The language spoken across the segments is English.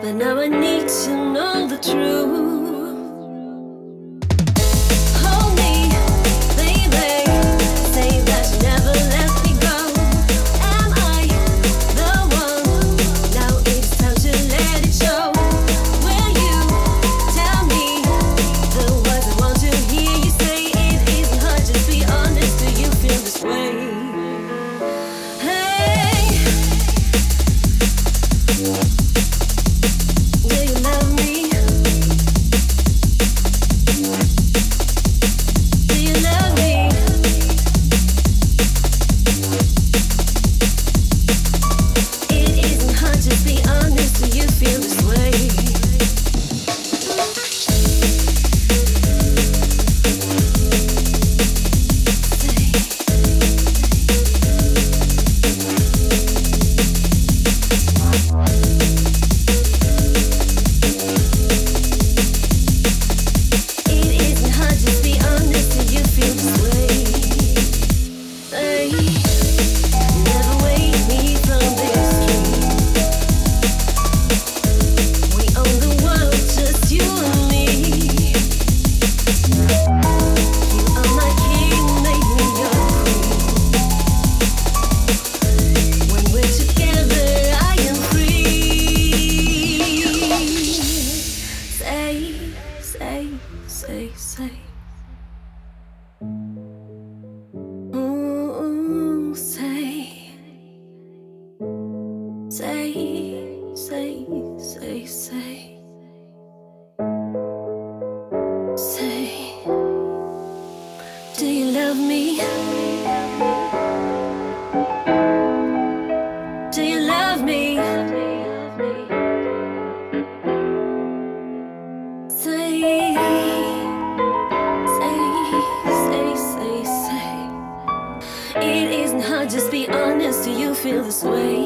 But now I need to know the truth. this way.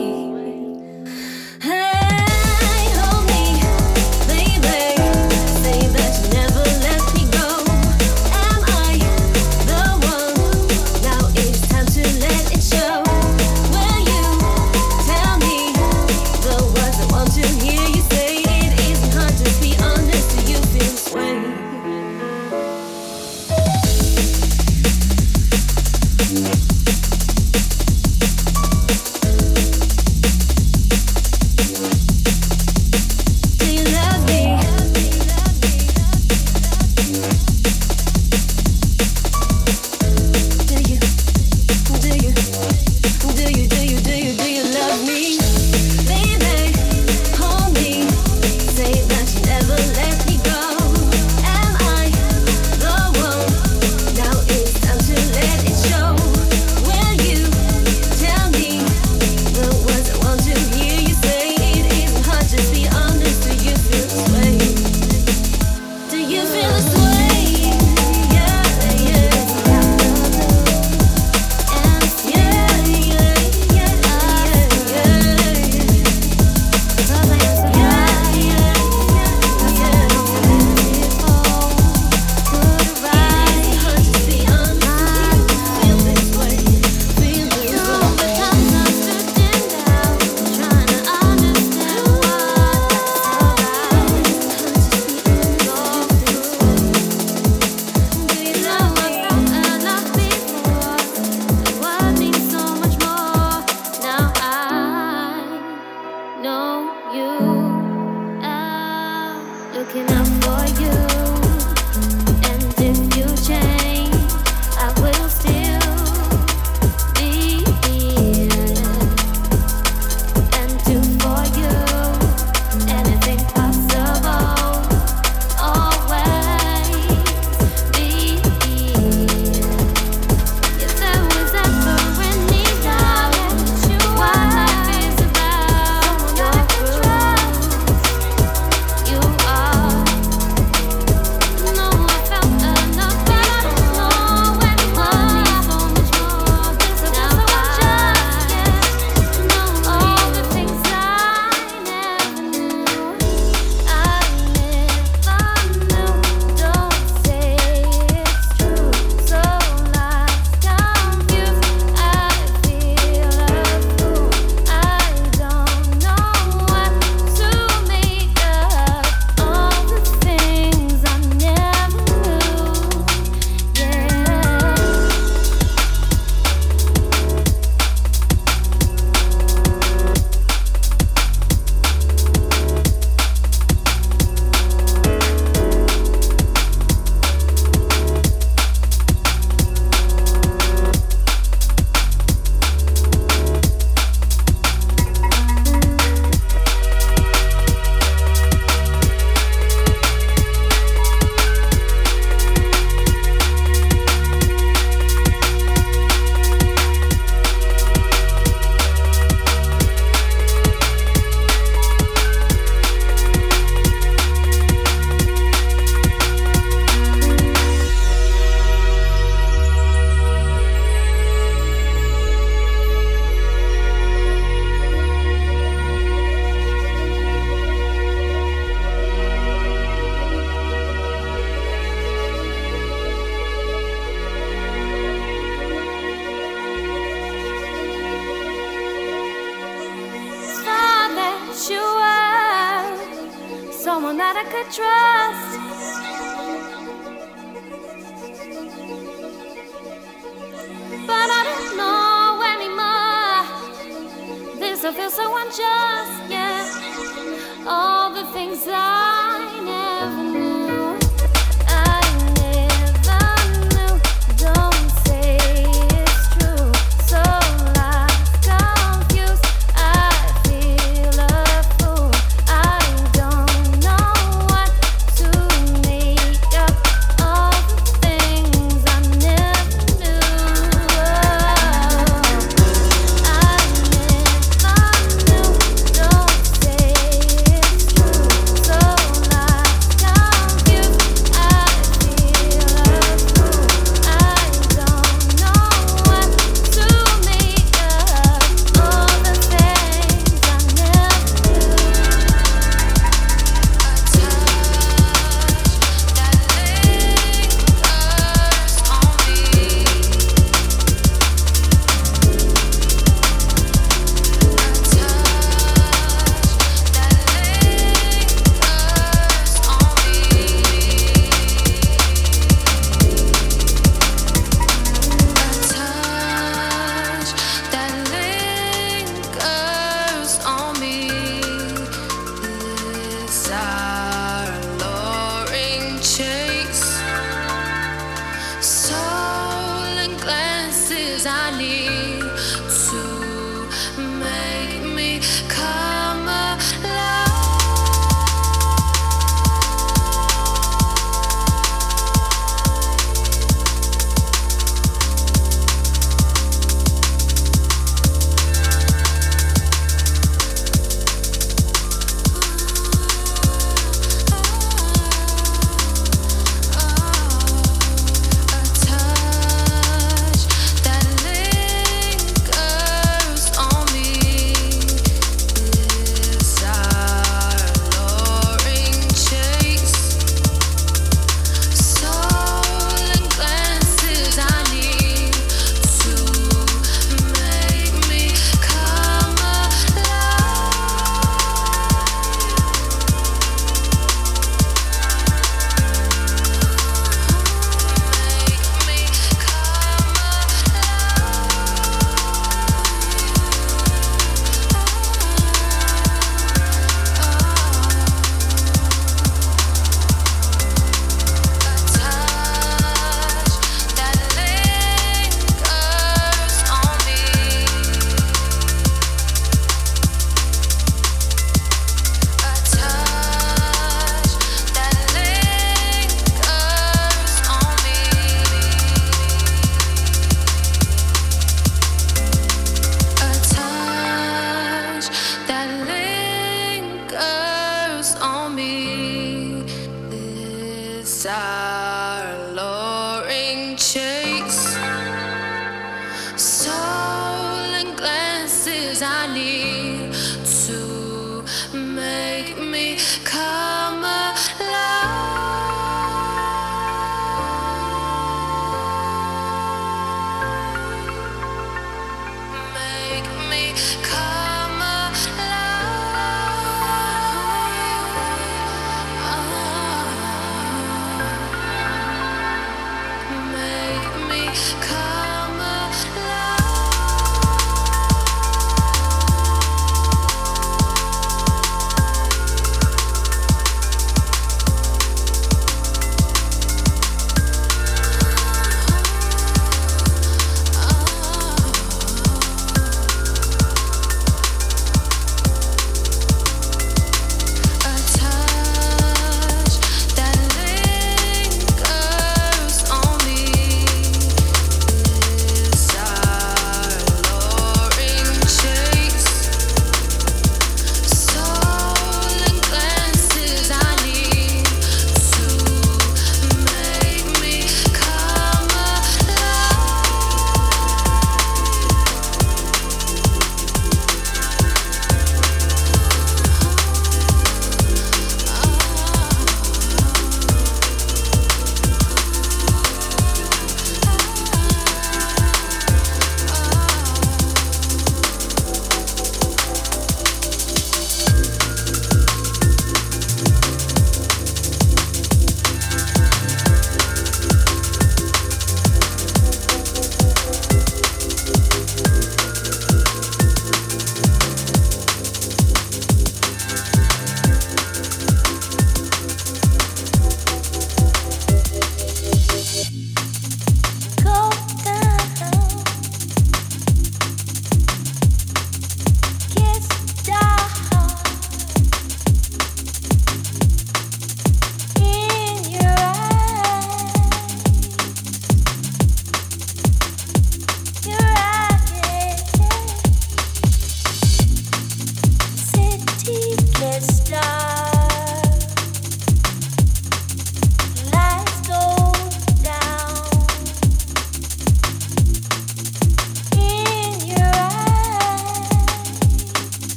Wish you were someone that I could trust. But I don't know anymore. This I feel so unjust, yeah. All the things I never knew.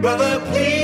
Brother, please.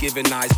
Giving eyes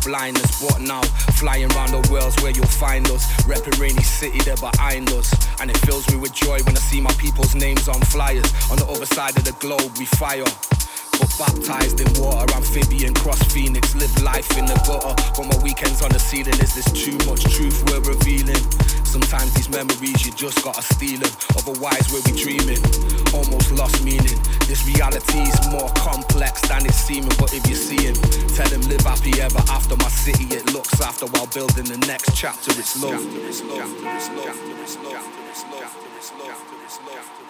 love.